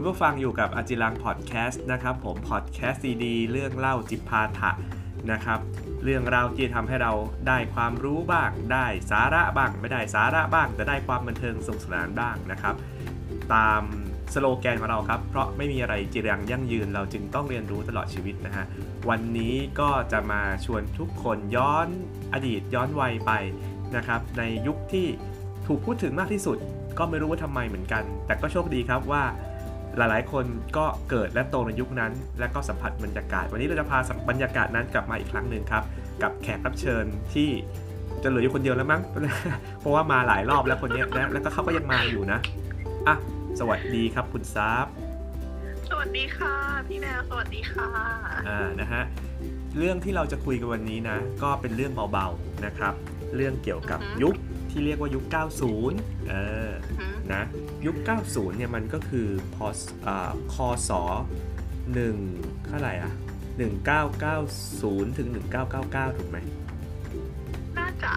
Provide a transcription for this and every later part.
คุณผู้ฟังอยู่กับอาจิรังพอดแคสต์นะครับผมพอดแคสต์ดีเรื่องเล่าจิปาถะนะครับ เรื่องราวที่ทำให้เราได้ความรู้บ้าง ได้สาระบ้าง ไม่ได้สาระบ้าง แต่ได้ความบันเทิงสนุกสนานบ้างนะครับ ตามสโลแกนของเราครับ เพราะไม่มีอะไรจีรังยั่งยืน เราจึงต้องเรียนรู้ตลอดชีวิตนะฮะ วันนี้ก็จะมาชวนทุกคนย้อนอดีตย้อนวัยไปนะครับ ในยุคที่ถูกพูดถึงมากที่สุด ก็ไม่รู้ว่าทำไมเหมือนกัน แต่ก็โชคดีครับว่า หลายๆ คนก็เกิดและโตในยุคนั้น และก็สัมผัสบรรยากาศ วันนี้เราจะพาบรรยากาศนั้นกลับมาอีกครั้งหนึ่งครับ กับแขกรับเชิญที่จะเหลืออยู่คนเดียวแล้วมั้ง เพราะว่ามาหลายรอบแล้วคนเนี้ยนะแล้วก็เขาก็ยังมาอยู่นะอะสวัสดีครับคุณซาบสวัสดีค่ะ พี่แนวสวัสดีค่ะอ่านะฮะเรื่องที่เราจะคุยกันวันนี้นะ ก็เป็นเรื่องเบาๆนะครับ เรื่องเกี่ยวกับอือฮึยุคที่เรียกว่ายุค 90 เอออืม นะยุค 90 เนี่ยมันก็คือพศอ่าคศ1เท่าไหร่อะ 1990 ถึง 1999 ถูกไหม น่าจะ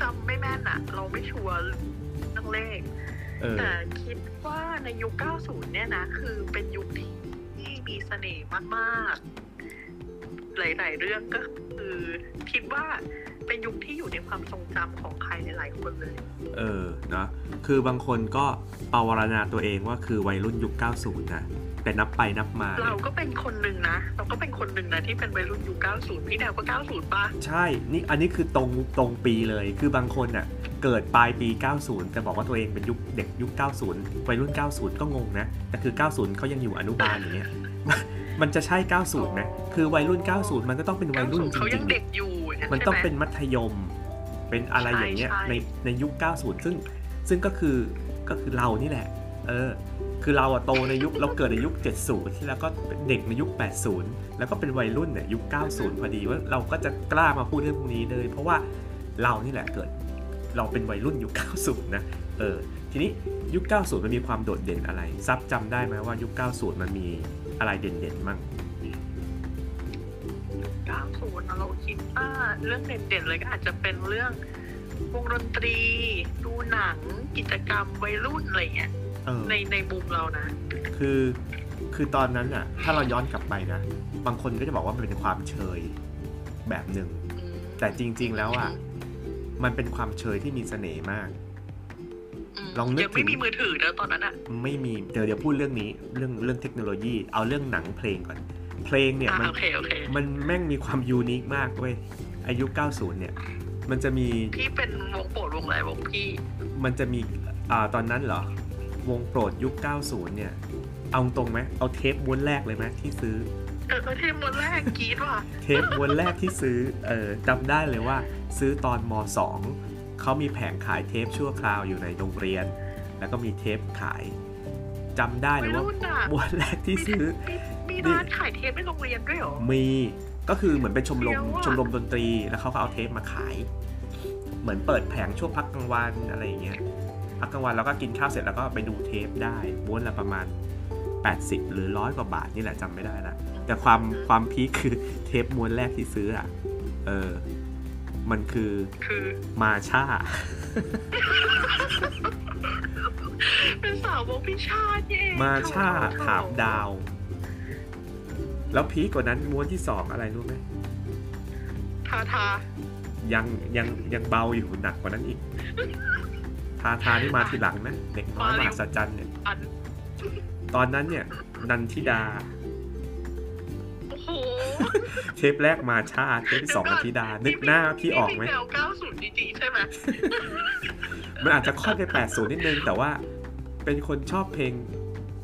จำไม่แม่นอะเราไม่ชัวร์เรื่องเลขเออแต่คิดว่าในยุค 90 เนี่ยนะ คือเป็นยุคที่มีเสน่ห์มาก ๆ หลาย ๆ เรื่องก็คือคิดว่า เป็นยุคที่อยู่ในความทรงจำของใครหลายๆคนเลย เออนะคือบางคนก็ปรารณาตัวเองว่าคือวัยรุ่นยุค 90 นะ แต่นับไปนับมา เราเนี่ยก็เป็นคนหนึ่งนะ เราก็เป็นคนหนึ่งนะที่เป็นวัยรุ่นยุค 90 พี่แนวก็ 90ป่ะ ใช่ นี่อันนี้คือตรงตรงปีเลย คือบางคนอะเกิดปลายปี 90 แต่บอกว่าตัวเองเป็นยุคเด็กยุค 90 วัยรุ่น 90 ก็งงนะ แต่คือ 90เขายังอยู่อนุบาลอย่างเงี้ย มันจะใช่ 90ไหมคือวัยรุ่น 90 มันก็ต้องเป็นวัยรุ่น90จเขาริยังงเด็กอยู่ ย่าๆมันต้องใช่ไหเป็นมัธยม เป็นอะไรอย่างเงี้ยใช่ใช่ในในยุค 90 ซึ่งซึ่งก็คือก็คือเรานี่แหละ เออ คือเราอะโตในยุคเราเกิดในยุค 70 แล้วก็เป็นเด็กในยุค 80 แล้วก็เป็นวัยรุ่นเนี่ยยุค 90 พอดีว่าเราก็จะกล้ามาพูดเรื่องพวกนี้เลย เพราะว่าเรานี่แหละเกิด เราเป็นวัยรุ่นยุค 90 นะ เออ ทีนี้ยุค 90 มันมีความโดดเด่นอะไร ซับจำได้ไหมว่ายุค 90 มันมีอะไรเด่นๆมั่ง 90นะเราคิดว่าเรื่องเด่นๆเลยก็อาจจะเป็นเรื่องวงดนตรี ดูหนัง กิจกรรมวัยรุ่นอะไรเงี้ยเออในในมุมเรานะ คือคือตอนนั้นอะถ้าเราย้อนกลับไปนะ บางคนก็จะบอกว่ามันเป็นความเชยแบบหนึ่งอืมแต่จริง ๆ แล้วอะมันเป็นความเชยที่มีเสน่ห์มากมลองนึกยังไม่ถึงมีมือถือแล้วตอนนั้นอะไม่มีเดี๋ยวเดี๋ยวพูดเรื่องนี้ เรื่องเรื่องเทคโนโลยี เอาเรื่องหนังเพลงก่อน เพลงเนี่ยอ่ามันโอเคโอเคมันแม่งมีความยูนิคมากเว้ยอายุ 90 เนี่ย มันจะมีพี่เป็นวงโปรดวงอะไรวงพี่ มันจะมีอ่าตอนนั้นเหรอ วงโปรดยุค 90 เนี่ย เอาตรงไหมเอาเทปม้วนแรกเลยไหมที่ซื้อเออเทมวันแรกกรีดว่ะเทปม้วนแรกที่ซื้อเออจำได้เลยว่า ซื้อตอนม 2 เขามีแผงขายเทปชั่วคราวอยู่ในโรงเรียน แล้วก็มีเทปขาย จำได้เลวัยยว่ารุ่นอะ ม้วนแรกที่ซื้อมีมีร้านขายเทปในโรงเรียนด้วยเหรอ มีก็คือเหมือนเป็นชมรมเดี๋ยวอะ ชมรมดนตรีแล้วเขาก็เอาเทปมาขาย เหมือนเปิดแผงช่วงพักกลางวันอะไรอย่างเงี้ยพักกลางวันแล้วก็กินข้าวเสร็จแล้วก็ไปดูเทปได้ม้วนละประมาณ 80 หรือร้อยกว่าบาทนี่แหละจำไม่ได้ละแต่ความความพีคคือเทปม้วนแรกที่ซื้ออะเออมันคือคือมาช่า เป็นสาววงพิชาตินี่เองมาช่าโถถามดาว แล้วพีคกว่านั้นม้วนที่สองอะไรรู้ไหมทาทายังยังยังเบาอยู่หนักกว่านั้นอีก ทาทาที่มาทีหลังนะเด็กน้อยมหัศจรรย์เนี่ยอันตอนนั้นเนี่ย นันทิดาโอ้โหเทปแรกมาชาเทปที่สองนันทิดา นึกหน้าพี่ออกไหมนี่แนว90จริงๆใช่ไหมมันอาจจะค่อนไปแปดศูนย์นิดนึง แต่ว่า เป็นคนชอบเพลง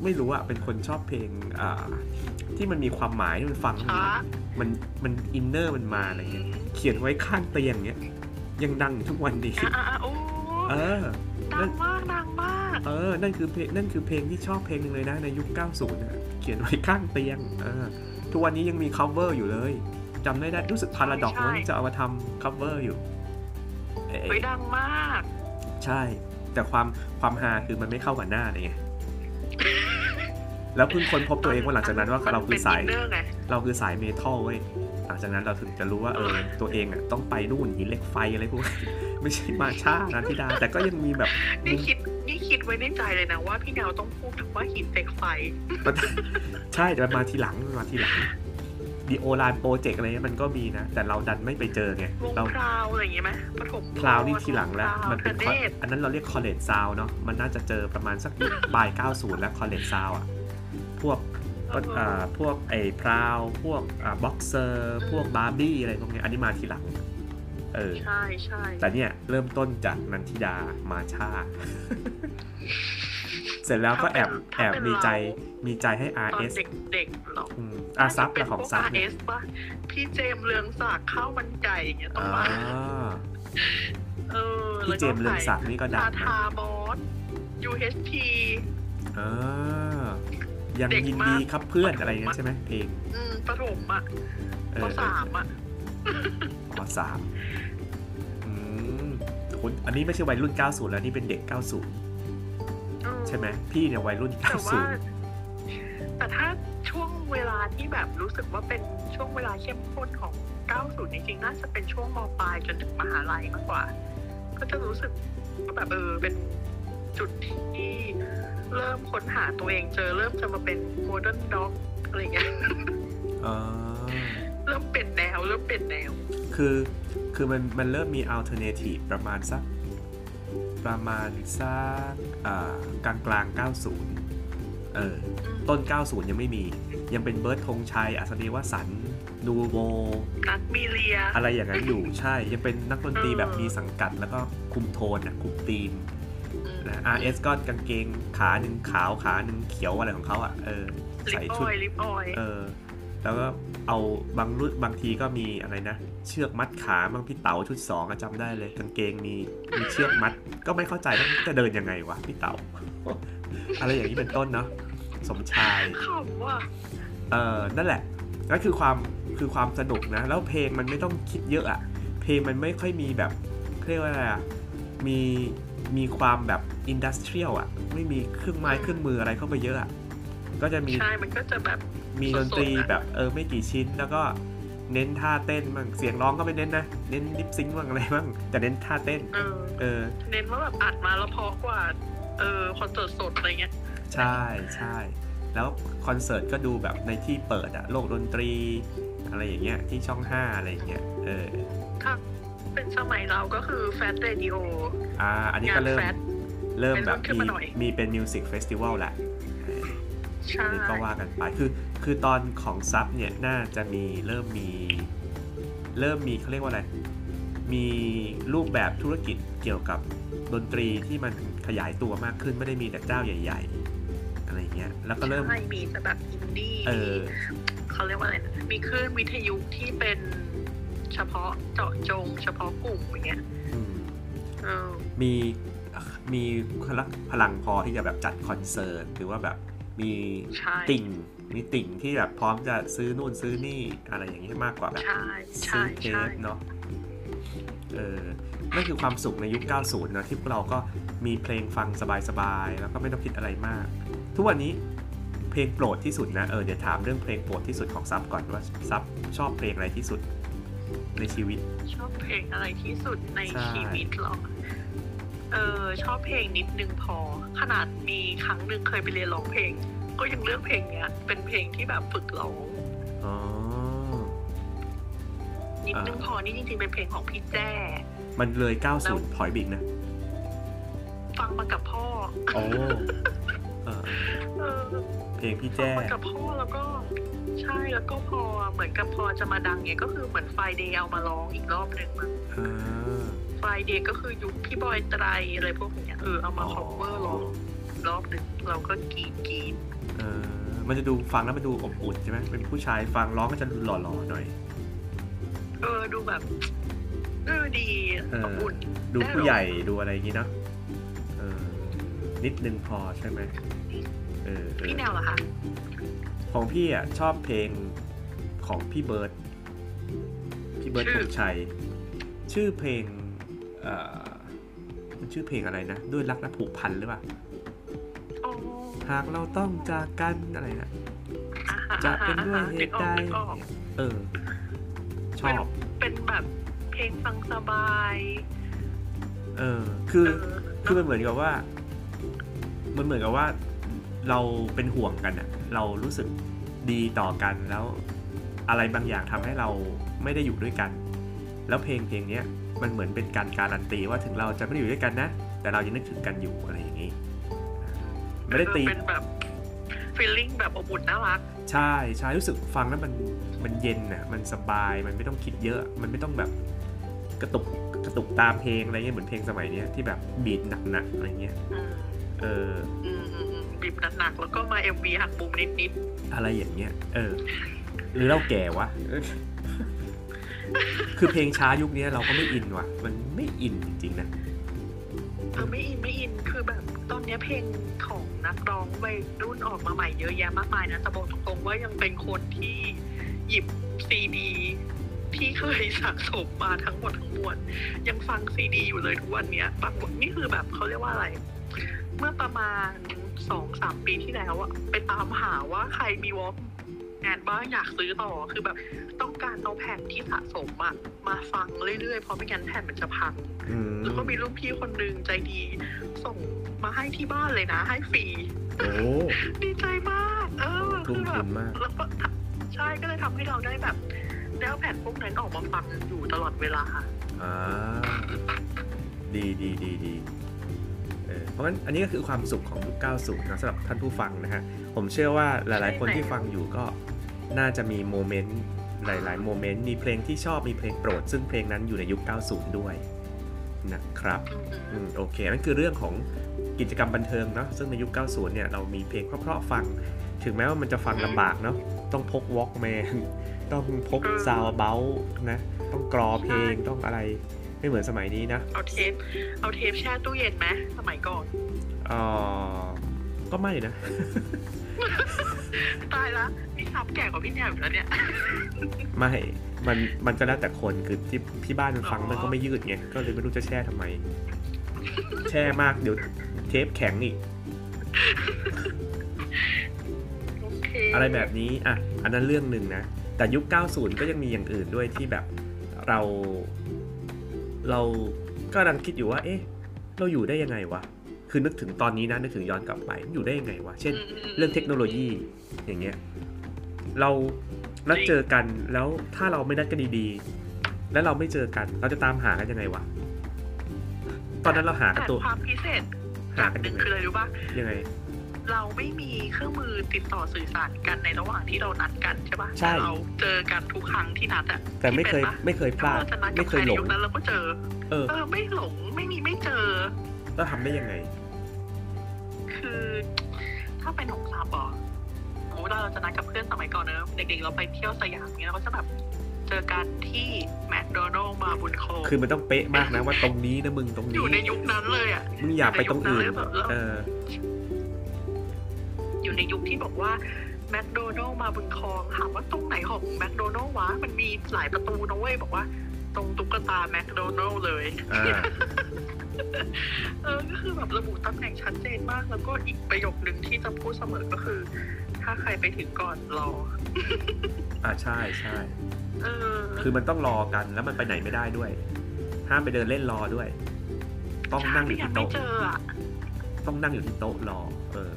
ไม่รู้อะเป็นคนชอบเพลงอ่าที่มันมีความหมายที่มันฟังแล้วช้ามันมันอินเนอร์มันมาอะไรเงี้ยเขียนไว้ข้างเตียงเงี้ย ยังดังอยู่ทุกวันดีอะอะอะโอ้เออดังมากดังมาก เออ นั่นคือเพลงนั่นคือเพลงที่ชอบเพลงหนึ่งเลยนะในยุค 90นะเขียนไว้ข้างเตียงเออทุกวันนี้ยังมี cover อยู่เลยจำได้ได้รู้สึกพาราดอกใช่นั้นจะเอามาทำ cover อยู่เอ๊ะเฮ้ยดังมาก ใช่ แต่ความความฮาคือมันไม่เข้ากับหน้าเลยไงแล้วเพิ่งค้นพบตัวเองว่าหลังจากนั้นว่าเราคือสายมันเป็น inner ไงเราคือสาย metal เว้ยหลังจากนั้นเราถึงจะรู้ว่าเออตัวเองอะต้องไปนู่นหินเหล็กไฟอะไรพวกไม่ใช่มาช่านันทิดา แต่ก็ยังมีแบบนี่คิดนี่คิดคิดไว้ในใจเลยนะว่าพี่แนวต้องพูดถึงว่าหินเหล็กไฟมันใช่แต่มันมาทีหลังมันมาทีหลัง ดิโอฬารโปรเจกต์อะไรเงี้ยมันก็มีนะ แต่เราดันไม่ไปเจอไงวงเราพราวอะไรอย่างเงี้ยไหมปฐมพรพราวนี่ทีหลังแล้ววมันเป็นพราวคออันนั้นเราเรียกคอเล e ซาวเนาะมันน่าจะเจอประมาณสักปลาย 90 แล้วคอเล e ซาวอะ พวกเอออ่าพวกไอ้พราว พวกอ่าบ็อกเซอร์ พวกบาร์บี้อะไรพวกเนี้ยอันนี้มาทีหลังเออใช่ใช่แต่เนี่ยเริ่มต้นจากนันทิดามาช่า เสร็จแล้วก็แอบแอบมีใจมีใจให้ตอน RS เด็กๆหรอกอืมอาทรัพย์เป็และนของพวกทรัพย์เนี่ย RS ป่ะพี่เจมส์เรืองศักดิ์ข้าวมันไก่อย่างเงี้ยต้องอ่ามาเออพี่เจมส์เรืองศักดิ์นี่ก็ดัทางนะทาบอส UHT อ่ายังเด็กยินมากดีครับเพื่อนอะไรเงี้ยใช่ไหมเพลงอืมประถมอะเอปอสามอะปสามอืมคุณอันนี้ไม่ใช่วัยรุ่น 90 แล้วนี่เป็นเด็ก 90เออ ใช่ไหมพี่เนี่ยวัยรุ่นแต่ว่า90แต่ถ้าช่วงเวลาที่แบบรู้สึกว่าเป็นช่วงเวลาเข้มข้นของ90จริงๆน่าจะเป็นช่วงมปลายจนถึงมหาลัยมากกว่า ก็จะรู้สึกว่าแบบเออเป็นจุดที่เริ่มค้นหาตัวเองเจอเริ่มจะมาเป็นโมเดิร์นด็อกอะไรเงี้ยอ่าเริ่มเปลี่ยนแนวเริ่มเปลี่ยนแนว คือคือมันมันเริ่มมี alternative ประมาณสัก ประมาณสักอ่ากลางกลางๆ90 เออ ต้น 90 ยังไม่มี ยังเป็นเบิร์ดธงชัย อัศนีวสันต์นูโวนัดมีเลีย อะไรอย่างนั้นอยู่ ใช่ ยังเป็นนักดนตรีเออแบบมีสังกัด แล้วก็คุมโทนนะคุมธีมอืมนะ RS ก็กางเกงขาหนึ่งขาวขาหนึ่งเขียวอะไรของเขาอะ เออลิใส่ปอชุดอยลิปออยเออ แล้วก็เอาบางรุ่นบางทีก็มีอะไรนะ เชือกมัดขาบางพี่เต๋าชุดสองอะจำได้เลย กางเกงมีมีเชือกมัด ก็ไม่เข้าใจว่าจะเดินยังไงวะพี่เต๋าอะไรอย่างนี้เป็นต้นเนาะสมชายขำว่าเออนั่นแหละนั่นคือความคือความสนุกนะ แล้วเพลงมันไม่ต้องคิดเยอะอะเพลงมันไม่ค่อยมีแบบเรียกว่าอะไรอะมีมีความแบบ industrial อะไม่มีเครื่องไม้เครื่องมืออะไรเข้าไปเยอะอะ ก็จะมีใช่มันก็จะแบบมีดนตรีแบบเออไม่กี่ชิ้นแล้วก็เน้นท่าเต้นบ้างเสียงร้องก็ไม่เน้นนะเน้น lip sync บ้างอะไรบ้างแต่เน้นท่าเต้น เออเออเน้นว่าแบบอัดมาแล้วเพราะกว่าเออคอนเสิร์ตสดอะไรเงี้ยใช่ใช่แล้วคอนเสิร์ตก็ดูแบบในที่เปิดอะโลกดนตรี อะไรอย่างเงี้ยที่ช่อง5อะไรอย่างเงี้ยเออถ้าเป็นสมัยเราก็คือแฟ t เ a ดิโออ่าอันนี้งาก็นเริ่มแฟ t เริ่มแบบเป็นรุ่นขึ้นมีมาหน่อยมีเป็น music festival แหละใช่ อันนี้ก็ว่ากันไปคือคือตอนของซับเนี่ยน่าจะมีเริ่มมี เริ่มมีเขาเรียกว่าอะไร มีรูปแบบธุรกิจเกี่ยวกับดนตรีที่มันขยายตัวมากขึ้นไม่ได้มีแต่เจ้าใหญ่ ๆ อะไรเงี้ยแล้วก็เริ่มใช่มีแต่แบบอินดี้เออเขาเรียกว่าอะไรนะมีคลื่นวิทยุที่เป็นเฉพาะเจาะจง เฉพาะกลุ่มอย่างเงี้ยอืมเออมีมีพลังพอที่จะแบบจัดคอนเสิร์ตหรือว่าแบบ มีใช่ติ่ง มีติ่งที่แบบพร้อมจะซื้อนู่นซื้อนี่อะไรอย่างเงี้ยมากกว่าแบบใช่ซื้ใช่อเทใช่ปเนาะเออนั่นคือความสุขในยุค 90 นะที่พวกเราก็มีเพลงฟังสบายๆ แล้วก็ไม่ต้องคิดอะไรมาก ทุกวันนี้เพลงโปรดที่สุดนะ เออ เดี๋ยวถามเรื่องเพลงโปรดที่สุดของซับก่อนว่าซับชอบเพลงอะไรที่สุดในชีวิต ชอบเพลงอะไรที่สุดในใช่ชีวิตเหรอ เออชอบเพลงนิดนึงพอ ขนาดมีครั้งหนึ่งเคยไปเรียนร้องเพลง ก็ยังเลือกเพลงเนี้ย เป็นเพลงที่แบบฝึกร้องอ๋อนิดนึงพอนี่จริงๆเป็นเพลงของพี่แจ้ มันเลย 90 ถอยบิกนะ ฟังมากับพ่อโอ้เออเออเพลงพี่ฟังแจ้มากับพ่อแล้วก็ใช่แล้วก็พอเหมือนกับพอจะมาดังเนี่ยก็คือเหมือนไฟเดย์เอามาร้องอีกรอบหนึ่งมั้ง เออ Friday ก็คือยุคพี่บอยตรัยอะไรพวกเนี้ยเออเอามา cover ร้องรอบหนึ่งเราก็กรีดกรีดเออมันจะดูฟังแล้วมันดูอบอุ่นใช่ไหมเป็นผู้ชายฟังร้องก็จะหล่อๆหน่อยเออดูแบบเออดีเอออบอุ่นดูผู้ใหญ่ดูอะไรอย่างงี้เนาะเออนิดนึงพอใช่ไหมเออเออพี่แนวเหรอคะของพี่อะชอบเพลงของพี่เบิร์ดพี่เบิร์ดธงชัยชื่อเพลงเอ่อ มันชื่อเพลงอะไรนะ ด้วยรักและผูกพันหรือเปล่าโอ้หากเราต้องจากกันอะไรนะอ่าฮจะเป็นด้วยเหนึกตุอใดอกนึกออกเออ ชอบ เป็นแบบเพลงฟังสบาย เออ คือเออคือมันเหมือนกับว่า มันเหมือนกับว่า เราเป็นห่วงกันอะเรารู้สึกดีต่อกันแล้ว อะไรบางอย่างทำให้เราไม่ได้อยู่ด้วยกัน แล้วเพลงเพลงเนี้ย มันเหมือนเป็นการการันตีว่าถึงเราจะไม่ได้อยู่ด้วยกันนะ แต่เรายังนึกถึงกันอยู่อะไรอย่างนี้ ไม่ได้ตีเป็นแบบฟีลลิ่งแบบอบอุ่นน่ารัก ใช่ใช่รู้สึกฟังแล้วมันมันเย็นอะมันสบายมันไม่ต้องคิดเยอะ มันไม่ต้องแบบกระตุกกระตุกตามเพลงอะไรเงี้ยเหมือนเพลงสมัยเนี้ยที่แบบบีดหนักๆอะไรเงี้ยอืมเอออืมอืมอืมบีบหนักๆแล้วก็มาเอ็มวีหักมุมนิดอะไรอย่างเงี้ย เออ หรือเราแก่วะ คือเพลงช้ายุคนี้เราก็ไม่อินว่ะ มันไม่อินจริงๆนะเออไม่อินไม่อินคือแบบตอนนี้เพลงของนักร้องวัยรุ่นออกมาใหม่เยอะแยะมากมายนะแต่บอกตรงๆว่ายังเป็นคนที่หยิบซีดีที่เคยสะสมมาทั้งหมดทั้งมวลยังฟังซีดีอยู่เลยทุกวันเนี้ยบางนี่คือแบบเขาเรียกว่าอะไร เมื่อประมาณสองสามปีที่แล้วอะไปตามหาว่าใครมีวอล์ แอนบ้างอยากซื้อต่อคือแบบต้องการเอาแผ่นที่สะสมอะมาฟังเรื่อยๆเพราะไม่งั้นแผ่นมันจะพังอืมแล้วก็มีลูกพี่คนหนึงใจดี ส่งมาให้ที่บ้านเลยนะ ให้ฟรีโอ้ดีใจมาก เออทุ่คืมอแบทุบนมากแล้วก็ใช่ก็เลยทำให้เราได้แบบได้เอาแผ่นพวกนั้นออกมาฟังอยู่ตลอดเวลาอ่าดีดีดีดีเออเพราะงั้นอันนี้ก็คือความสุขของยุค90นะสำหรับท่านผู้ฟังนะฮะ ผมเชื่อว่าหลาย ๆ คนที่ฟังอยู่ก็ น่าจะมีโมเมนต์หลาย ๆ โมเมนต์มีเพลงที่ชอบมีเพลงโปรด ซึ่งเพลงนั้นอยู่ในยุค 90 ด้วยนะครับอืมโอเคนั่นคือเรื่องของกิจกรรมบันเทิงเนาะซึ่งในยุค 90 เนี่ยเรามีเพลงเพราะๆฟัง ถึงแม้ว่ามันจะฟังลำบากเนาะต้องพก Walkman ต้องพก Soundabout นะ ต้องกรอเพลงต้องอะไรไม่เหมือนสมัยนี้นะ เอาเทปเอาเทปแช่ตู้เย็นไหมสมัยก่อนเออก็ไม่นะ ตายละ นี่ซับแก่กว่าพี่แนวอยู่แล้วเนี่ย ไม่ มัน มันก็แล้วแต่คน คือที่ที่บ้านมันฟังมันก็ไม่ยืดไง ก็เลยไม่รู้จะแช่ทำไม แช่มากเดี๋ยวเทปแข็งอีกโอเคอะไรแบบนี้ อะ อันนั้นเรื่องหนึ่งนะ แต่ยุค 90 ก็ยังมีอย่างอื่นด้วยที่แบบเรา เราก็กำลังคิดอยู่ว่า เอ๊ะ เราอยู่ได้ยังไงวะคือนึกถึงตอนนี้นะนึกถึงย้อนกลับไปอยู่ได้ยังไงวะเช่น เรื่องเทคโนโลยีอย่างเงี้ย เรานัดเจอกันแล้วถ้าเราไม่นัดกันดีๆ แล้วเราไม่เจอกัน เราจะตามหากันยังไงวะตอนนั้นเราหากันแต่ตัวความพิเศษอหาย่างกันหยันึ่งงไงคืออะไรรู้ปะยังไง เราไม่มีเครื่องมือติดต่อสื่อสารกันในระหว่างที่เรานัดกันใช่ปะใช่แต่เราเจอกันทุกครั้งที่นัดอะแต่ไม่เคยที่ป็นปะไม่เคยพลาดถ้เราจะนัดกัไม่บเคใครยในหลงยุคนั้นเราก็เจอเออเออไม่หลงไม่มีไม่เจอแล้วทำได้ยังไง คือ ถ้าเป็นของซาบอสมมติ เราจะนัดกับเพื่อนสมัยก่อนเนอะเด็กๆเราไปเที่ยวสยามเนี้ยเราก็จะแบบเจอกันที่แมคโดนัลล์มาบุญโคงคือมันต้องเป๊ะมากนะว่าตรงนี้นะมึงตรงอนี้ยู่ในยุคนั้นเลยอะมึงอย่าไปตรงอื่นอยู่ในยุคนั้นเลยแบบเอออยู่ในยุคที่บอกว่าแมคโดนัลล์มาบุญคลองถามว่าตรงไหนของแมคโดนัลล์วะมันมีหลายประตูนะเว้ยบอกว่า ตรงตุ๊กตาแมคโดนัลล์เลยอ่า เออก็คือแบบระบุตำแหน่งชัดเจนมาก แล้วก็อีกประโยคนึงที่จะพูดเสมอก็คือ ถ้าใครไปถึงก่อนรอ อ่าใช่ใช่เออคือมันต้องรอกันแล้วมันไปไหนไม่ได้ด้วย ห้ามไปเดินเล่นรอด้วย ต้องนั่งอยู่ยัที่ไม่โต๊ะเจออะต้องนั่งอยู่ที่โต๊ะรอ เออ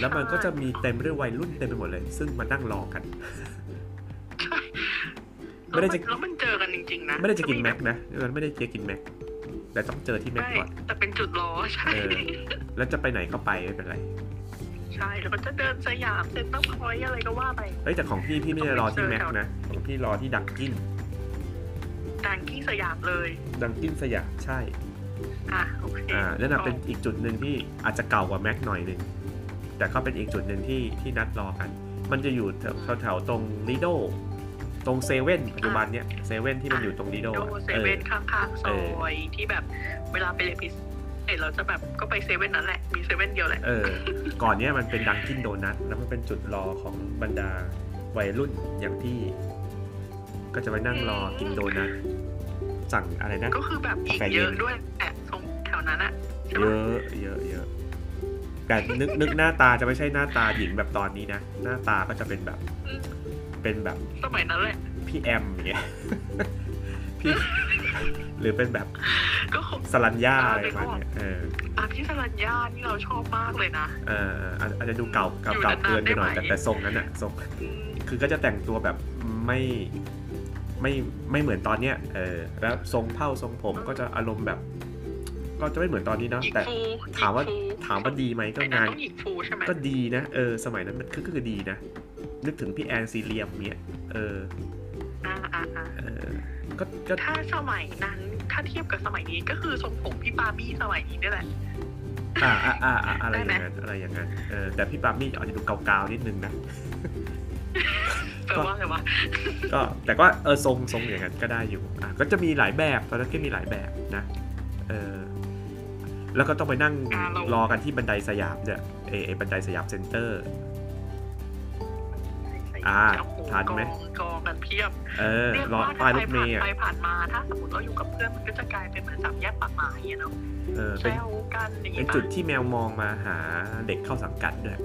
แล้วมันก็จะมีเต็มด้วยวัยรุ่นเต็มไปหมดเลย ซึ่งมานั่งรอกันใช่ไม่ได้จะแล้วมันเจอกันจริงๆนะ ไม่ได้จะกินแม็กนะมันไม่ได้จะกินแม็ก แต่ต้องเจอที่แม็กไม่ก่อนแต่เป็นจุดรอใช่เออแล้วจะไปไหนก็ไปไม่เป็นไร ใช่แล้วก็จะเดินสยาม Center Point อะไรก็ว่าไปเฮ้ยแต่ของพี่พี่ไม่ได้รอที่แม็กนะของพี่รอที่ Dunkin' Dunkin'สยามเลย Dunkin'สยามใช่อะโอเคอ่านั่นนะเป็นอีกจุดหนึ่งที่อาจจะเก่ากว่าแม็กหน่อยหนึ่งแต่ก็เป็นอีกจุดหนึ่งที่ที่นัดรอกัน มันจะอยู่แถวแถวๆตรงลีโด ตรงเซเว่นปัจจุบันเนี้ยเซเว่นที่มันอยู่ตรงลีโดโดอะเซเออเว่นข้างๆซเออยที่แบบเวลาไปเรียนพิเศษเราจะแบบก็ไปเซเว่นนั้นแหละ มีเซเว่นเดียวแหละเออก่อนเนี้ยมันเป็นดังกินโดนัทแล้วมันเป็นจุดรอของบรรดาวัยรุ่นอย่างพี่ ก็จะไปนั่งรอกินโดนัทสั่งอะไรนะก็คือแบบอีกกาแฟเย็นเยอะด้วยแอบตรงแถวนั้นอะใช่เยปะอะเยอะเยอะแต่นึกนึกหน้าตาจะไม่ใช่หน้าตาหญิงแบบตอนนี้นะ หน้าตาก็จะเป็นแบบ เป็นแบบสมัยนั้นแหละพี่แอมอย่างเงี้ยพี่หรือเป็นแบบก็คงสลัญญาอะไรประมาณเนี้ยเอออาพี่สรัญญานี่เราชอบมากเลยนะเอออาจอาจจะดูเก่าเก่าอยู่เก่าเกินไปหน่อยนานๆได้ไหมแต่แต่ทรงนั้นอะทรงอืมคือก็จะแต่งตัวแบบไม่ไม่ไม่เหมือนตอนเนี้ยเออแล้วทรงเผ้าทรงผมก็จะอารมณ์แบบ ก็จะไม่เหมือนตอนนี้เนาะหญิงแต่ฟูถามว่าหญิงฟูถามว่าดีไหมก็ไอ้นั่งานนต้องหญิงฟูใช่ไหมก็ดีนะเออ สมัยนั้นมันคือก็คือดีนะ นึกถึงพี่แอนซีเรียมเนี้ยเอออ่าอ่าอ่าเออก็ก็ถ้าสมัยนั้น ถ้าเทียบกับสมัยนี้ก็คือทรงผมพี่บาร์บี้สมัยนี้นี่แหละอ่าอ่าอ่าอ่าอะไรอได้ย่างไหมนั้นอะไรอย่างนั้นเออแต่พี่ปามี่อาจจะดูเกาๆนิดนึงนะแปลว่าอะไรวะก็แต่ก็เออทรงทรงอย่างนั้นก็ได้อยู่อะก็จะมีหลายแบบตอนนั้นก็มีหลายแบบนะ เออ แล้วก็ต้องไปนั่งรอกันที่บันไดสยามเนี่ยเอเอบันไดสยามเซ็นเตอร์ อ่าโอ้โหทันไหมกองกองกันเพียบ เออเรียกรอว่าป้าถ้ายรใครถเมผ่านย์อะไปผ่านมาถ้าสมมติเราอยู่กับเพื่อนมันก็จะกลายเป็นเหมือนสามแยกปากหมายอะเนาะเออแซเป็นวกันอย่างเป็นงี้ปะจุดที่แมวมองมาหาเด็กเข้าสังกัดด้วย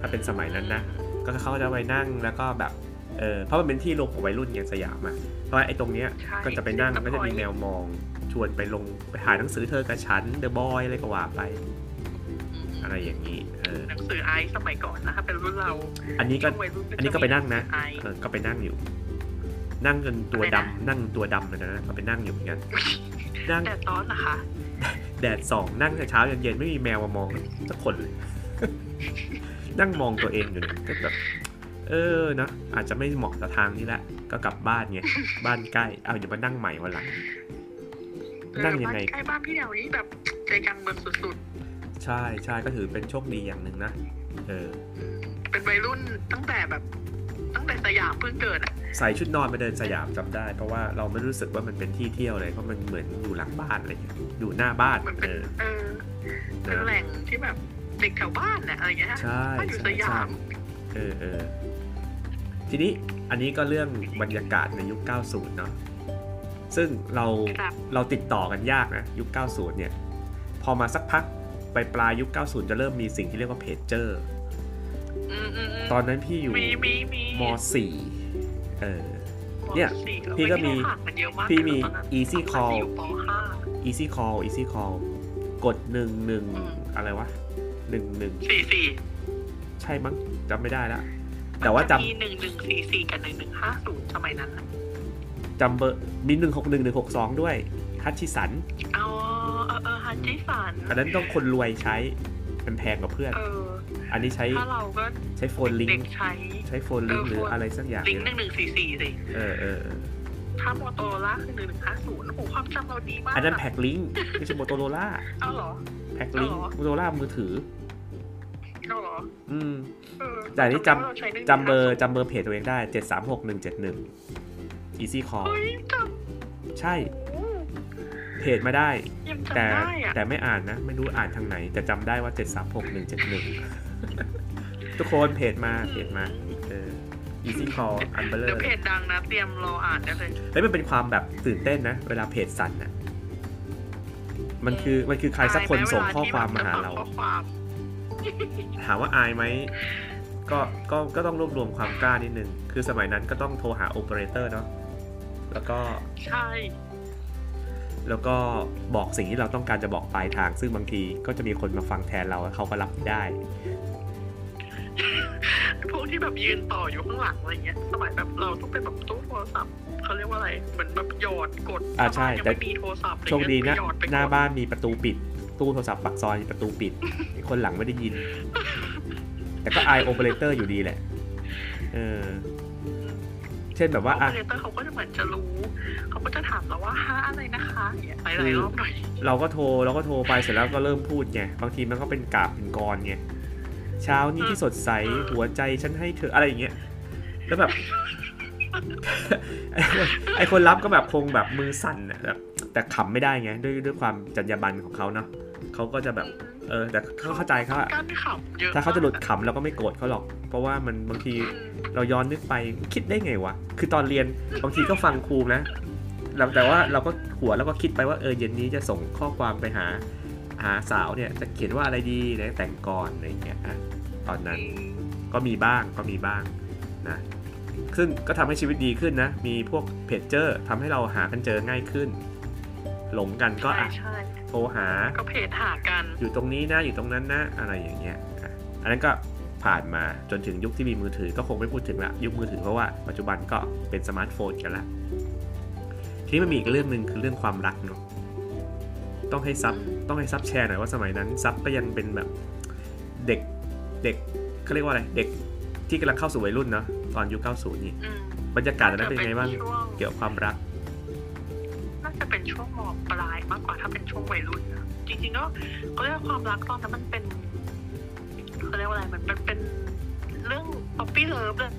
ถ้าเป็นสมัยนั้นนะ ก็เขาจะไปนั่งแล้วก็แบบเออเพราะมันเป็นที่รวมของวัยรุ่นอย่างสยามอะเพราะว่าไอ้ตรงเนี้ยใช่ก็จะไปนั่งซึ่ก็จะมีแมวมองช วนไปลงไปหาหนังสือเธอกับฉัน The Boy อะไรก็ว่าไป อะไรอย่างนี้เออหนังสือไอซ์สมัยก่อนนะถ้าเป็นรุ่นเรา อันนี้ก็ช่วงวัยรุ่อันนี้ก็ไปนั่งนะไอเออก็ไปนั่งอยู่ นั่งจนตัวดำนั่งตัวดำเลยนะก็ไปนั่งอยู่เหมือนกันนั่งแต่ตอนนะคะ แดดส่องนั่งแต่เช้ายันเย็นไม่มีแมวมามองสักคนเลยนั่งมองตัวเองอยู่เนี่ยก็แบบเออเนอะอาจจะไม่เหมาะกับทางนี้แหละ ก็กลับบ้านไงบ้านใกล้เอาเดี๋ยวมานั่งใหม่วันหลัง นั่งยังไงเออบ้านใกล้บ้านพี่แถวนี้แบบใจกลางเมืองสุดใช่ใช่ก็ถือเป็นโชคดีอย่างหนึ่งนะ เออๆเป็นวัยรุ่นตั้งแต่แบบ ตั้งแต่สยามเพิ่งเกิดอะใส่ชุดนอนไปเดินสยามจำได้ เพราะว่าเราไม่รู้สึกว่ามันเป็นที่เที่ยวเลยเพราะมันเหมือนอยู่หลังบ้านอะไรเงี้ยอยู่หน้าบ้านมันเป็เอนอเออเป็นแหล่งที่แบบเด็กแถวบ้านน่ะอะไรเงี้ยใช่บ้านอยู่สใช่ยาใช่มเออเออทีนี้อันนี้ก็เรื่องบรรยากาศในยุค 90 เนาะ ซึ่งเราครับเราติดต่อกันยากนะ ยุค 90 เนี่ย พอมาสักพักไปปลายยุค 90 จะเริ่มมีสิ่งที่เรียกว่าเพจเจอร์อืมอืมมตอนนั้นพี่อยู่มีมีมีม .4 เออเนี่ยสี่แล้วพี่ก็มีไได้ห่างกันเยอะากพี่มีตอนนั้น easy ตอนนั้น call พี่อยู่ปห้า easy call easy call กดหนึ่งหนึ่งอืมอะไรวะหนึ่งหนึ่งสี่สี่ใช่มั้งจำไม่ได้ละแต่ว่าจำมีหนึ่งหนึ่งสี่สี่กับหนึ่งหนึ่งห้าศูนย์สมัยนั้นน่ะ จำเบอร์มีหนึ่งหกหนึ่งหนึ่งหกสองด้วยฮัตชิสันเอาเออเออฮันจิสันอันนั้นต้องคนรวยใช้มันแพงกว่าเพื่อนเอออันนี้ใช้ถ้าเราก็ใช้โฟนลิงเด็กก์ใช้ใช้โฟนลิงก์เออหรือโฟนอะไรสักอย่างลิงก์หเนี่นึ่ยงหนึ่งสี่สี่สิเออเออเออถ้าโมโตโรล่าคือหนึ่งหนึ่งห้าศูนย์โอ้โหความจำเราดีมากอันนั้นแพ็กลิงก์ไม่ใช่โมโตโรล่าเอาเหรอแพ็กลิงก์อ๋อโมโตโรล่ามือถือเอาเหรออืมเออแต่อันนี้จำว่าราใช้1150จำเบอร์จำเบอร์เพจตัวเองได้เจ็ดสามหกหนึ่งเจ็ดหนึ่ง easy call เฮ้ยจใช่ำโอ้เพจมาได้ยังจำแต่ได้อะแต่ไม่อ่านนะ ไม่รู้อ่านทางไหน แต่จำได้ว่าเจ็ดสามหกหนึ่งเจ็ดหนึ่งทุกคนเพจมาเพจมาเออ easy call อันเบลเลอเดี๋ยวร์เพจดังนะ เตรียมรออ่านได้เลยแล้วมันเป็นความแบบตื่นเต้นนะ เวลาเพจสั่นน่ะมันคือมันคือใครสักคนส่งข้อความมาหาเรา ข้อความถามว่าอายไหมก็ก็ก็ต้องรวบรวมความกล้านิดนึง คือสมัยนั้นก็ต้องโทรหาโอเปอเรเตอร์เนาะ แล้วก็ใช่แล้วก็บอกสิ่งที่เราต้องการจะบอกปลายทาง ซึ่งบางทีก็จะมีคนมาฟังแทนเราเขาก็รับไม่ได้ พวกที่แบบยืนต่ออยู่ข้างหลังอะไรเงี้ย สมัยแบบเราต้องเป็นแบบตู้โทรศัพท์เขาเรียกว่าอะไร เหมือนแบบหยอดกดอ่าใช่ยังแต่ไม่มีโทรศัพท์โชคดีนะหยอดไปกดหน้าบ้านมีประตูปิด ตู้โทรศัพท์ปากซอยมีประตูปิด คนหลังไม่ได้ยิน แต่ก็อายโอเปอเรเตอร์อยู่ดีแหละ เออ เช่นแบบว่าอะเปอเรเตอร์เขาก็จะเหมือนจะรู้ เขาก็จะถามเราว่าฮะอะไรนะคะอย่างเงี้ยหลายๆรอบหน่อยเราก็โทรเราก็โทรไปเสร็จแล้วก็เริ่มพูดไงบางทีมันก็เป็นกาพย์เป็นกลอนไงเช้านี้ที่สดใสหัวใจฉันให้เธออะไรอย่างเงี้ยแล้วแบบไอ้คนไอคนรับก็แบบคงแบบมือสั่นอะแบบแต่ขำไม่ได้ไงด้วยด้วยความจรรยาบรรณของเขาเนาะเขาก็จะแบบเออแต่เขาเข้าใจเขาอะการขำเยอะถ้าเขาจะหลุดมกขำเราก็ไม่โกรธเขาหรอก เพราะว่ามันบางที เราย้อนนึกไปคิดได้ไงวะ คือตอนเรียนบางทีก็ฟังครูนะแล้วแต่ว่าเราก็หัวแล้วก็คิดไปว่าเออเย็นนี้จะส่งข้อความไปหาหาสาวเนี่ยจะเขียนว่าอะไรดีนะแต่งก่อนอะไรอย่างเงี้ยอะตอนนั้นก็มีบ้างก็มีบ้างนะซึ่งก็ทำให้ชีวิตดีขึ้นนะ มีพวกเพจเจอร์ทำให้เราหากันเจอง่ายขึ้น หลงกันก็ใช่อะใช่โทรหาก็เพจหากัน อยู่ตรงนี้นะอยู่ตรงนั้นนะอะไรอย่างเงี้ยอะอันนั้นก็ ผ่านมาจนถึงยุคที่มีมือถือก็คงไม่พูดถึงละยุคมือถือเพราะว่าปัจจุบันก็เป็นสมาร์ทโฟนกันละทีนี้มันมีอีกเรื่องหนึ่งคือเรื่องความรักเนาะต้องให้ซับต้องให้ซับแชร์หน่อยว่าสมัยนั้นซับก็ยังเป็นแบบเด็กเด็กเขาเรียกว่าอะไรเด็กที่กำลังเข้าสู่วัยรุ่นเนาะตอนยุค90นี่อืมบรรยากาศตอนนั้นเป็นยังไงบ้างช่วงเกี่ยวกับความรักน่าจะเป็นช่วงมปลายมากกว่าถ้าเป็นช่วงวัยรุ่นนะจริงๆก็ก็เรียกว่าความรักตอนนั้นมันเป็นเขาเรี ยกว่าอะไรมันมันเป็นเรื่อง puppy love เลย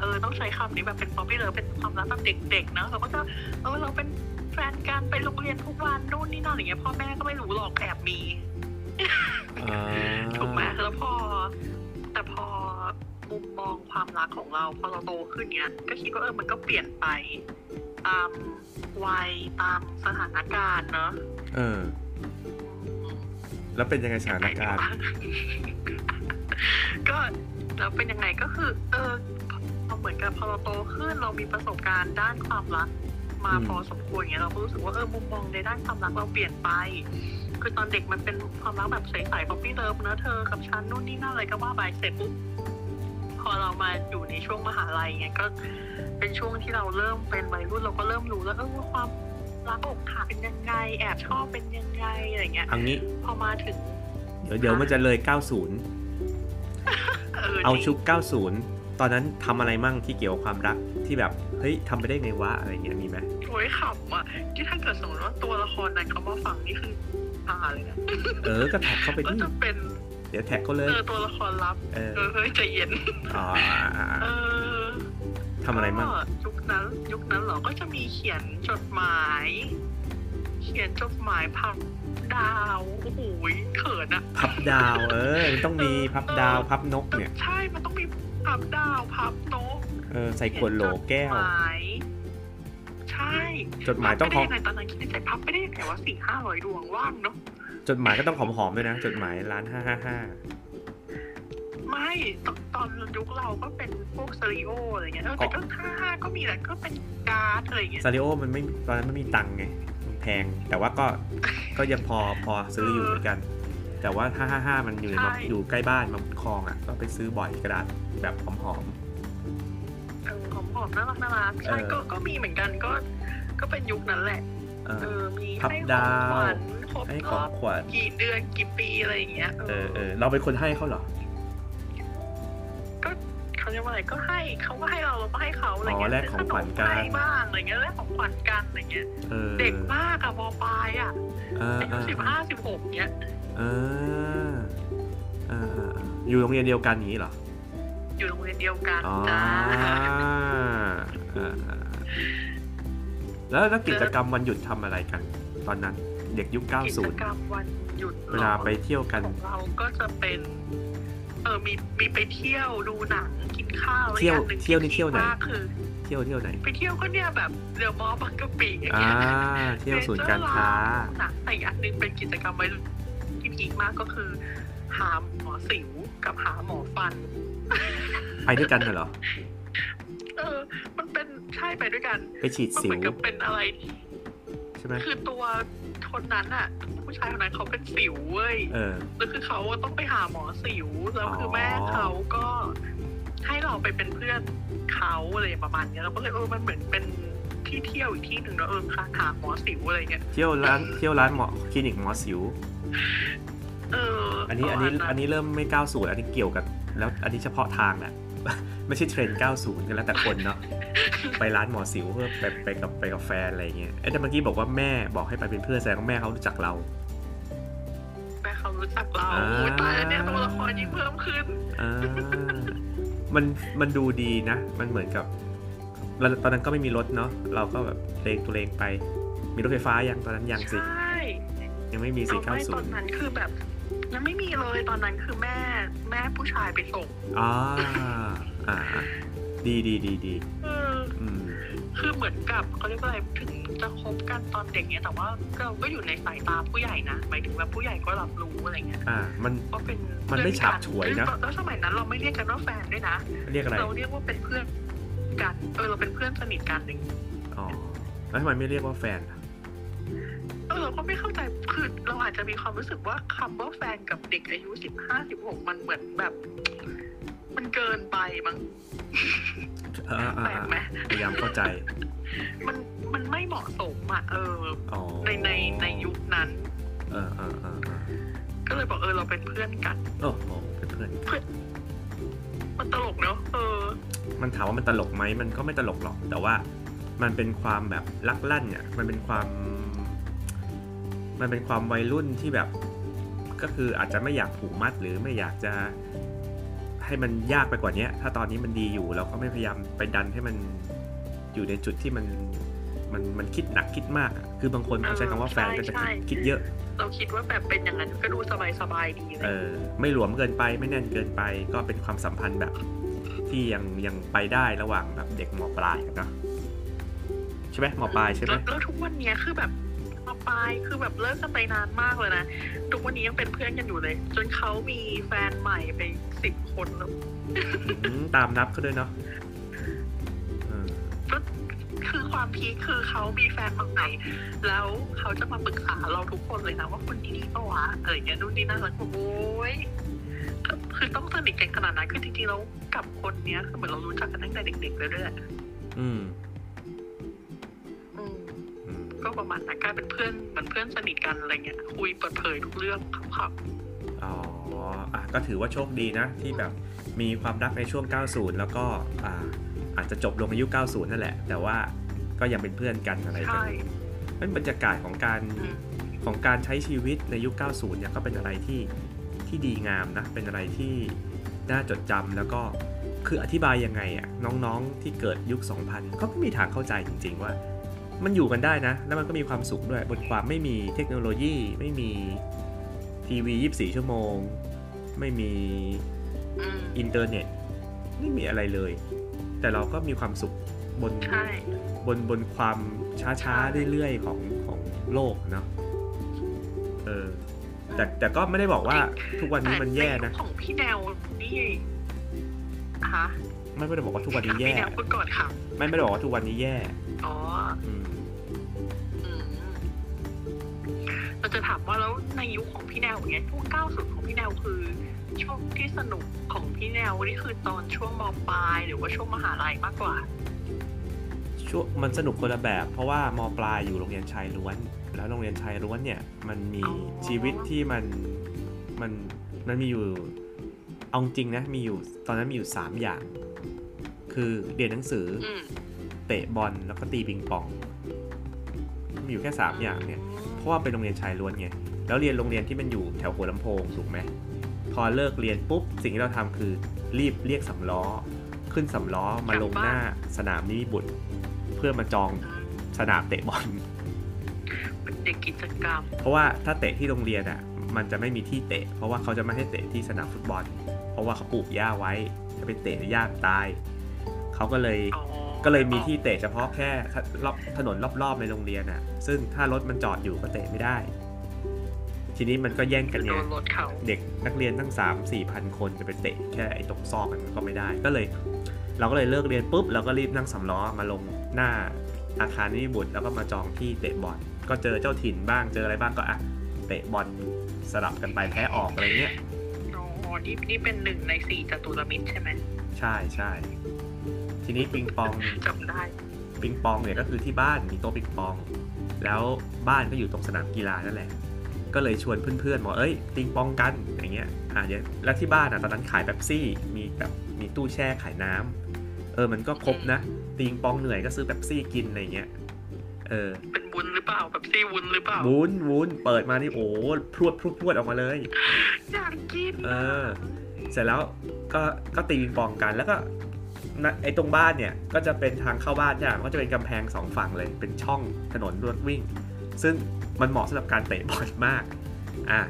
เออต้องใช้คำนี้แบบเป็น puppy love เป็นความรักแบบเด็กๆเนอะเราก็จะเออเราเป็นแฟนกันไปโรงเรียนทุกวันนู่นนี่นั่นอย่างเงี้ยพ่อแม่ก็ไม่รู้หรอกแอบมีถูกไหมแล้วพอ แต่พอมุมมองความรักของเรา พอเราโตขึ้นเนี้ย ก็คิดว่าเออมันก็เปลี่ยนไปตามวัยตามสถานการณ์เนาะเออ แล้วเป็นยังไงสถานการณ์ ก็แล้วเป็นยังไงก็คือ เออพอเหมือนกับพอเราโตขึ้นเรามีประสบการณ์ด้านความรักมาอืมพอสมควรอย่างเงี้ยเราก็รู้สึกว่าเออมุมมองในด้านความรักเราเปลี่ยนไป คือตอนเด็กมันเป็นความรักแบบใสๆ puppy love นะเธอกับฉันนู่นนี่นั่นอะไรก็ว่าไปเสร็จปุ๊บพอเรามาอยู่ในช่วงมหาลัยเงี้ยก็เป็นช่วงที่เราเริ่มเป็นวัยรุ่นเราก็เริ่มรู้แล้วเออว่าความรักอกหักเป็นยังไง แอบชอบเป็นยังไงอะไรเงี้ยเอันนี้พอมาถึง เดี๋ยวเดี๋ยวมันจะเลย 90 เออเอาจริงชุก 90 ตอนนั้นทำอะไรมั่งที่เกี่ยวกับความรักที่แบบ เฮ้ยทำไปได้ไงวะ อะไรเงี้ยมีไหมโอ้ยขำอะที่ถ้าเกิดสมมติว่าตัวละครนั้นเขามาฟังนี่คือตาเลยนะเออ ก็แท็กเข้าไปก็ดิจะเป็นเดี๋ยวแท็กเขาเลยเออตัวละครลับเออเออเฮ้ยใจเย็นอ๋อเออทำอะไรมั่งก็ยุคนั้น ยุคนั้นเหรอก็จะมีเขียนจดหมาย เขียนจดหมายพับ ดาวโอ้โหเขินอะพับดาวเออมันต้องมีพับดาวพับนกเนี่ย ใช่ มันต้องมีพับดาวพับโต๊ะเออใส่ขวดโหลแก้ว จดหมาย ใช่จดหมายต้องขพัอบงไปได้ยังไงตอนนั้นคิดในใจพับไม่ได้ยังไงว่าสี่ห้าร้อยดวงว่างเนาะ จดหมายก็ต้องหอมๆด้วยนะ จดหมายร้าน555ไม่ตอนตอนยุคเราก็เป็นพวกซาริโออะไรเงี้ยเออแต่ก็ห้าห้าก็มีแหละก็เป็นการ์ดอะไรเงี้ยซาริโอมันไม่ตอนนั้นไม่มีตังค์ไงมันแพง แต่ว่าก็ก็ยังพอพอซื้ออยู่เหมือนกัน แต่ว่า555มันอยู่ในใช่อยู่ใกล้บ้านมาบุญคลองอะก็ไปซื้อบ่อยกระดาษแบบหอมเออหอมหอมๆน่ารักน่ารักใช่เออก็ก็มีเหมือนกันก็ ก็เป็นยุคนั้นแหละๆเอเอออมีพับให้ดาของวขวัญครบให้รขอองบขวัญกี่เดือนกี่ปีอะไรอย่างเงี้ยเออเออเราเป็นคนให้เขาเหรอก็ เขาเรียกว่าอะไรก็ให้เขาก็ให้เราเราก็ให้เขาอะไรเงี้อ๋อแลกของขวัญกันให้บ้างอะไรเงี้ยแลกของขวัญกันอะไรเงี้ยเออเด็กมากอะมปลายอะเอออาเอยุอสิบห้าสิบหกเนี้ยเออเออเออเอออยู่โรงเรียนเดียวกันอย่างนี้เหรออยู่โรงเรียนเดียวกันอ๋อจ้าเออเออแล้วแล้วกิจกรรมวันหยุดทำอะไรกัน ตอนนั้น เด็กยุคกิจ90กรรมวันหยุดเวลาไปเที่ยวกันของเราก็จะเป็น เออมีมีไปเที่ยวดูหนังกินข้าวเที่ยวอีกอันหนึ่งเที่ยวนี่เที่ยวไหน มากคือ เที่ยวเที่ยวไหน ไปเที่ยวก็เนี่ยแบบเรือมอบางกะปิอย่างอ่าเงี้ยเที่ยวศูนย์การค้า หนังแต่อีกอันหนึงเป็นกิจกรรมไว้ที่พีคมากก็คือ หาหมอสิวกับหาหมอฟัน ไปด้วยกันน่ะเหรอ เออ มันเป็นใช่ไปด้วยกัน ไปฉีดมันสิเหวมือนกับเป็นอะไร ใช่ไหมคือตัวคนนั้นอะ ผู้ชายคนนั้นเขาเป็นสิวเว้ยเออ แล้วคือเขาต้องไปหาหมอสิว แล้วคือออแม่เขาก็ให้เราไปเป็นเพื่อนเขาอะไรประมาณเนี้ยเราก็เลยเออมันเหมือนเป็นที่เที่ยวอีกที่หนึ่งนะเออค่ะหาหมอสิวอะไรเงี้ยเที่ยวร้านเที่ยวร้านหมอคลินิกหมอสิว เอออัอันนี้อันนี้อันนี้เริ่มไม่90อันนี้เกี่ยวกับ แล้วอันนี้เฉพาะทางแหละ ไม่ใช่เทรนด์90 กันแล้วแต่คนเนาะไปร้านหมอสิวเพื่อไปไปกับไปกับแฟนอะไรเงี้ยเอ้ยแต่เมื่อกี้บอกว่าแม่บอกให้ไปเป็นเพื่อนแสดงว่าแม่เขารู้จักเราแม่เขารู้จักเราอ่าโอ้ยตายแล้วเนี่ยตัวละครยิ่งเพิ่มขึ้นอ่ามันมันดูดีนะ มันเหมือนกับเราตอนนั้นก็ไม่มีรถเนาะเราก็แบบเลงตัวเลงไป มีรถไฟฟ้ายังตอนนั้นยังสิใช่ยังไม่มีเอาไม่ตอน490นั้นคือแบบ ยังไม่มีเลยตอนนั้นคือแม่แม่ผู้ชายไปส่งอ่าอ่าดีดีดีดีเอออืมคือเหมือนกับเขาเรียกว่าอะไรถึงจะคบกันตอนเด็กเนี้ยแต่ว่าเราก็อยู่ในสายตาผู้ใหญ่นะหมายถึงว่าผู้ใหญ่ก็รับรู้อะไรเงี้ยอ่ามันว่าเป็นมันไม่เพื่อฉาบฉวยนะแล้วสมัยนั้นเราไม่เรียกกันว่าแฟนด้วยนะเรียกอะไรเราเรียกว่าเป็นเพื่อนกันเออเราเป็นเพื่อนสนิทกันหนึ่างอ๋อแล้วทำไมไม่เรียกว่าแฟนล่ะเออเราก็ไม่เข้าใจคือเราอาจจะมีความรู้สึกว่าคำว่าแฟนกับเด็กอายุสิบห้าสิบหกมันเหมือนแบบ มันเกินไปมั้งเออเออแปลเอกอไหมพยายามเข้าใจ มันมันไม่เหมาะสมอะเอออ๋อในในในยุคนั้นเออเออเออเออก็เลยบอกเออเราเป็นเพื่อนกันโอ้โหเป็นเพื่อนมันตลกเนอะเออ มันถามว่ามันตลกไหมมันก็ไม่ตลกหรอก แต่ว่ามันเป็นความแบบลักลั่นเนี่ยมันเป็นความ มันเป็นความวัยรุ่นที่แบบก็คืออาจจะไม่อยากผูกมัดหรือไม่อยากจะให้มันยากไปกว่านี้ถ้าตอนนี้มันดีอยู่เราก็ไม่พยายามไปดันให้มันอยู่ในจุดที่มันมันมันคิดหนักคิดมากอะคือบางคนเขาใช้คำว่าแฟนก็จะคิดคิดเยอะ เราคิดว่าแบบเป็นอย่างนั้นก็ดูสบายสบายๆดีเลเอยอไม่หลวมเกินไปไม่แน่นเกินไป ก็เป็นความสัมพันธ์แบบ ที่ยังยังไปได้ระหว่างแบบเด็กมปลายกันเนอะใช่ไหมมปลายใช่ไหมแล้วแล้วทุกวันเนี้ยคือแบบ มปลายคือแบบเลิกกันไปนานมากเลยนะ ทุกวันนี้ยังเป็นเพื่อนกันอยู่เลย จนเขามีแฟนใหม่ไปสิบคนแล้วอืมตามนับเขาด้วยเนาะเออก็คือความพีคคือเขามีแฟนใหม่แล้วเขาจะมาปรึกษาเราทุกคนเลยนะ ว่าคนนี้ดีปะวะอะไรอย่างเงี้ยนู่นนี่นั่นแล้วก็โอ้ยก็คือต้องสนิทกันขนาดนั้นคือจริงๆแล้วกับคนเนี้ยคือเหมือนเรารู้จักกันตั้งแต่เด็กๆเลยด้วยอืมอืมอืม ก็ประมาณนั้นกลายเป็นเพื่อนเหมือนเพื่อนสนิทกันอะไรเงี้ยคุยเปิดเผยทุกเรื่องครับอ๋ออะก็ถือว่าโชคดีนะที่แบบมีความรักในช่วง 90 แล้วก็อ่าอาจจะจบลงอายุ 90 นั่นแหละ แต่ว่าก็ยังเป็นเพื่อนกันอะไรกันใช่มันบรรยากาศของการอืมของการใช้ชีวิตในยุค 90 เนี่ยก็เป็นอะไรที่ที่ดีงามนะ เป็นอะไรที่น่าจดจำแล้วก็คืออธิบายยังไงอะ่ะน้องๆที่เกิดยุค 2000 ก็ไม่มีทางเข้าใจจริง ๆ ว่า มันอยู่กันได้นะ แล้วมันก็มีความสุขด้วย บนความไม่มีเทคโนโลยี ไม่มีทีวี 24 ชั่วโมง ไม่มีอืมอินเทอร์เน็ต ไม่มีอะไรเลย แต่เราก็มีความสุขบนใช่บนบนความช้าๆ เรื่อยๆ ของของโลกเนาะเออแต่แต่ก็ไม่ได้บอกว่าทุกวันนี้มันแย่นะแต่ใของพี่แนวนี่ฮะไม่ได้บอกว่าทุกวันนี้พี่แย่แนวพูดก่อนค่ะไม่ไม่ได้บอกว่าทุกวันนี้แย่ อ๋ออืมอื จะถามว่าแล้วในยุคของพี่แนวอย่างเงี้ยช่วง90 ของพี่แนวคือช่วงที่สนุกของพี่แนวนี่คือตอนช่วงมปลาย หรือว่าช่วงมหาลัยมากกว่าช่วงมันสนุกคนละแบบ เพราะว่ามปลายอยู่โรงเรียนชายล้วน แล้วโรงเรียนชายล้วนเนี่ยมันมีอ๋อชีวิตที่มันมันมันมีอยู่เอาจริงนะมีอยู่ตอนนั้นมีอยู่สามอย่าง คือเรียนหนังสืออืมเตะบอลแล้วก็ตีปิงปอง มีอยู่แค่สามอย่างเนี่ยเพ ราะว่าเป็นโรงเรียนชายล้วนไงแล้วเรียนโรงเรียนที่มันอยู่แถวหัวลำโพงถูกไหมพอเลิกเรียนปุ๊บสิ่งที่เราทำคือรีบเรียกสำล้อ ขึ้นสำล้อมาลงหน้าสนามนิมิบุตร เพื่อมาจองอืมสนามเตะบอลเป็นเด็กกิจกรรม เพราะว่าถ้าเตะที่โรงเรียนอะมันจะไม่มีที่เตะ เพราะว่าเขาจะไม่ให้เตะที่สนามฟุตบอล เพราะว่าเขาปลูกหญ้าไว้ถ้าไปเตะหญ้าตายเขาก็เลยอ๋อ ก็เลยมีที่เตะเฉพาะแค่รอบถนนรอบๆในโรงเรียนอะ ซึ่งถ้ารถมันจอดอยู่ก็เตะไม่ได้ ทีนี้มันก็แย่งกันโดเนี่ยนรถเขาเด็กนักเรียนตั้ง3 4พันคนจะไปเตะแค่ไอ้ตรงซอกกันก็ไม่ได้ก็เลย เราก็เลยเลิกเรียนปุ๊บเราก็รีบนั่งสำล้อมาลงหน้าอาคารนิมิบุตรแล้วก็มาจองที่เตะบอลก็เจอเจ้าถิ่นบ้างเจออะไรบ้างก็อะเตะบอลสลับกันไปแพ้ออกอะไรเงี้ยอ๋อนี่นี่เป็นหนึ่งในสี่จตุรมิตรใช่ไหมใช่ใช่ ทีนี้ปิงปองจำได้ปิงปองเนี่ยก็คือที่บ้านมีโต๊ะปิงปอง แล้วบ้านก็อยู่ตรงสนามกีฬานั่นแหละ ก็เลยชวนเพื่อนๆบอกเอ้ยปิงปองกันอย่างเงี้ยอะเดี๋ยวแล้วที่บ้านอะตอนนั้นขายเป๊ปซี่มีแบบมีตู้แช่ขายน้ำเออมันก็ครบนะปิงปองเหนื่อยก็ซื้อเป๊ปซี่กินอะไรเงี้ยเออเป็นวุ้นหรือเปล่าแบบซี่วุ้นหรือเปล่าวุ้นวุ้นเปิดมานี่โอ้พรวดพรวดพรวดออกมาเลยอยากกินเออเสร็จแล้วก็ก็ตีปิงปองกันแล้วก็นะ ไอ้ตรงบ้านเนี่ยก็จะเป็นทางเข้าบ้านใช่ไหมมันก็จะเป็นกำแพงสองฝั่งเลยเป็นช่องถนนรถวิ่ง ซึ่งมันเหมาะสำหรับการเตะบอลมากอะ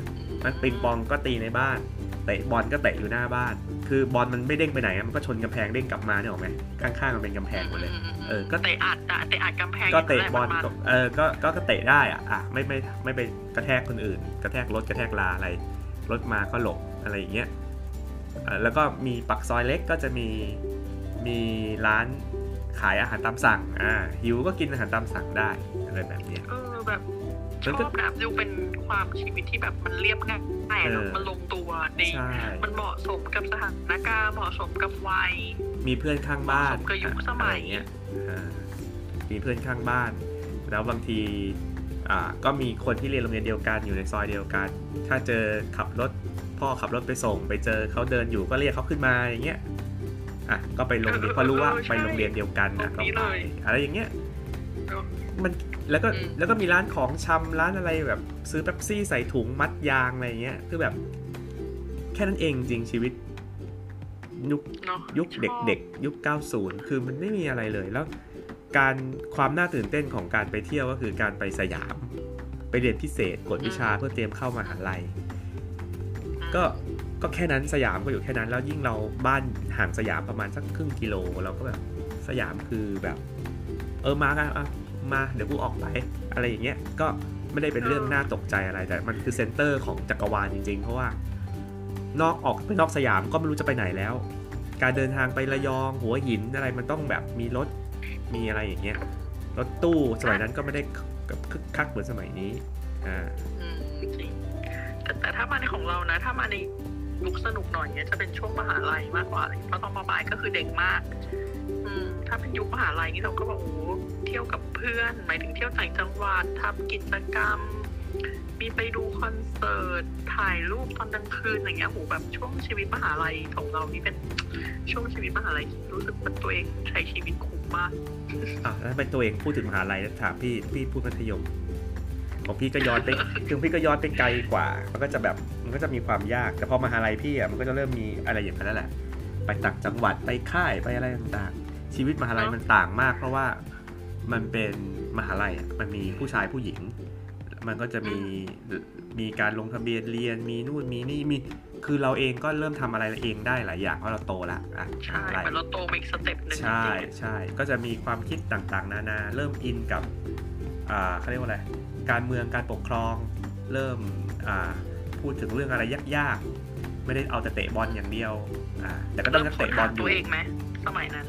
มันปิงปองก็ตีในบ้านเตะบอลก็เตะอยู่หน้าบ้าน คือบอลมันไม่เด้งไปไหนอะมันก็ชนกำแพงเด้งกลับมาเนี่ยหรอกไหมข้างๆมันเป็นกำแพงหมดเลย เออ ก็เตะอัดอะเตะอัดกำแพง ก็เตะบอลยู่ก็นั่นแหละเออก็ก็ ก็เตะได้อะ อะ ไม่ไม่ไม่ไปกระแทกคนอื่น กระแทกรถกระแทกลาอะไร รถมาก็หลบอะไรอย่างเงี้ยเอ่อแล้วก็มีปักซอยเล็กก็จะมี มีร้านขายอาหารตามสั่ง อ่า หิวก็กินอาหารตามสั่งได้อะไรแบบเนี้ยเออแบบชมันก็อบนะดูเป็นความชีวิตที่แบบมันเรียบง่ายเออแล้วมันลงตัวดีใช่มันเหมาะสมกับสถานการณ์เหมาะสมกับวัย มีเพื่อนข้างบ้านเหมาะสมกับยุคสมัยอะไรเงี้ยอ่ามีเพื่อนข้างบ้าน แล้วบางทีอ่าก็มีคนที่เรียนโรงเรียนเดียวกันอยู่ในซอยเดียวกัน ถ้าเจอขับรถพ่อขับรถไปส่ง ไปเจอเขาเดินอยู่ก็เรียกเขาขึ้นมาอย่างเงี้ย อะก็ไปโรงเรียนเพราะรู้ว่าไปโรงเรียนเดียวกันอะก็ไปอะไรอย่างเงี้ยเนอะมันแล้วก็อืมแล้วก็มีร้านของชำร้านอะไรแบบ ซื้อเป๊ปซี่ใส่ถุงมัดยางอะไรเงี้ยคือแบบ แค่นั้นเองจริงชีวิต ยุคเนาะยุคชอบเด็กๆ ยุค 90 คือมันไม่มีอะไรเลยแล้ว การความน่าตื่นเต้นของการไปเที่ยวก็คือการไปสยาม ไปเรียนพิเศษกวดวิชาเพื่อเตรียมเข้ามหาลัย ก็ ก็แค่นั้นสยามก็อยู่แค่นั้น แล้วยิ่งเราบ้านห่างสยามประมาณสักครึ่งกิโลเราก็แบบสยามคือแบบ เออมากันอะมาเดี๋ยวกูออกไปอะไรอย่างเงี้ยก็ไม่ได้เป็นเรื่องน่าตกใจอะไรแต่มันคือ center ของจักรวาลจริง ๆ เพราะว่านอกออกไปนอกสยามก็ไม่รู้จะไปไหนแล้ว การเดินทางไประยองหัวหินอะไรมันต้องแบบมีรถมีอะไรอย่างเงี้ยรถตู้สมัยนั้นก็ไม่ได้คึกคักเหมือนสมัยนี้อ่าจริงแต่แต่ถ้ามาในของเรานะ ถ้ามาใน ยุคสนุกหน่อยเนี้ยจะเป็นช่วงมหาลัยมากกว่าเลยเพราะตอนมปลายก็คือเด็กมาก อืม ถ้าเป็นยุคมหาลัยนี่เราก็แบบโอ้โหเที่ยวกับเพื่อน หมายถึงเที่ยวต่างจังหวัดทำกิจกรรม มีไปดูคอนเสิร์ตถ่ายรูปตอนกลางคืนอย่างเงี้ยโหแบบช่วงชีวิตมหาลัยของเรานี่เป็นช่วงชีวิตมหาลัยรู้สึกว่าตัวเองใช้ชีวิตคุ้มมากอะแล้วเป็นตัวเองพูดถึงมหาลัยถามพี่พี่พูดมัธยม ของพี่ก็ย้อนไปคือพี่ก็ย้อนไปไกลกว่า มันก็จะแบบมันก็จะมีความยาก แต่พอมหาลัยพี่อะมันก็จะเริ่มมีอะไรอย่างนั้นแล้วแหละไปต่างจังหวัดไปค่ายไปอะไรต่างๆ ชีวิตมหาลัยเนอะมันต่างมาก เพราะว่ามันเป็นมหาลัยอะมันมีผู้ชายผู้หญิง มันก็จะมีมีการลงทะเบียนเรียนมีนู่นมีนี่มีคือเราเองก็เริ่มทำอะไรเองได้หลายอย่างเพราะเราโตละอะใช่มหาลัยเหมือนเราโตมาอีก step หนึ่งใช่จริงๆใช่ก็จะมีความคิดต่างๆ นานาเริ่มอินกับอ่าเขาเรียกว่าอะไร การเมืองการปกครอง เริ่มอ่าพูดถึงเรื่องอะไรยากๆ ไม่ได้เอาแต่เตะบอลอย่างเดียวอ่าแต่ก็ต้องเริ่มเตะบอลอตัยู่ตัวเองไหมสมัยนั้น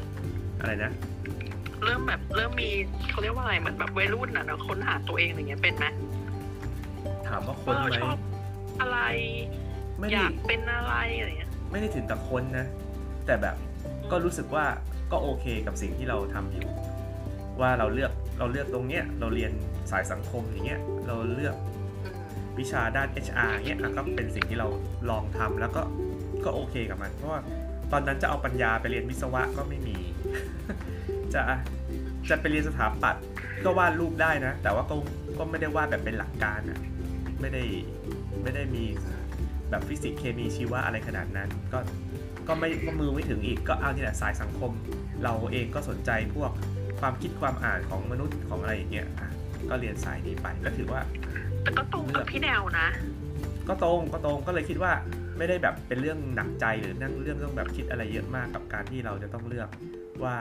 อะไรนะ เริ่มแบบเริ่มมีเขาเรียกว่าอะไรเหมือนแบบวัยรุ่นอะเนอะค้นหาตัวเองอะไรเงี้ยเป็นไหมถามว่าคว่านเราไหมชอบอะไรไม่อได้ยากเป็นอะไรอะไรเงี้ยไม่ได้ถึงกับคนนะ แต่แบบก็รู้สึกว่าก็โอเคกับสิ่งที่เราทำอยู่ ว่าเราเลือกเราเลือกตรงเนี้ยเราเรียน สายสังคมอย่างเงี้ยเราเลือกอืมวิชาด้าน HR เงี้ยอะก็เป็นสิ่งที่เราลองทำแล้วก็ก็โอเคกับมัน เพราะว่าตอนนั้นจะเอาปัญญาไปเรียนวิศวะก็ไม่มี จะจะไปเรียนสถาปัตย์ก็วาดรูปได้นะ แต่ว่าก็ก็ไม่ได้วาดแบบเป็นหลักการอะไม่ได้ไม่ได้มีแบบฟิสิกส์เคมีชีวะอะไรขนาดนั้น ก็ก็ไม่ก็มือไม่ถึงอีกก็เอานี่แหละสายสังคม เราเองก็สนใจพวกความคิดความอ่านของมนุษย์ของอะไรอย่างเงี้ยอะ ก็เรียนสายนี้ไปก็ถือว่าแต่ก็ตรงกับพี่แนวนะ ก็ตรงก็ตรงก็เลยคิดว่าไม่ได้แบบเป็นเรื่องหนักใจหรือนั่งเรื่องต้องแบบคิดอะไรเยอะมากกับการที่เราจะต้องเลือกว่า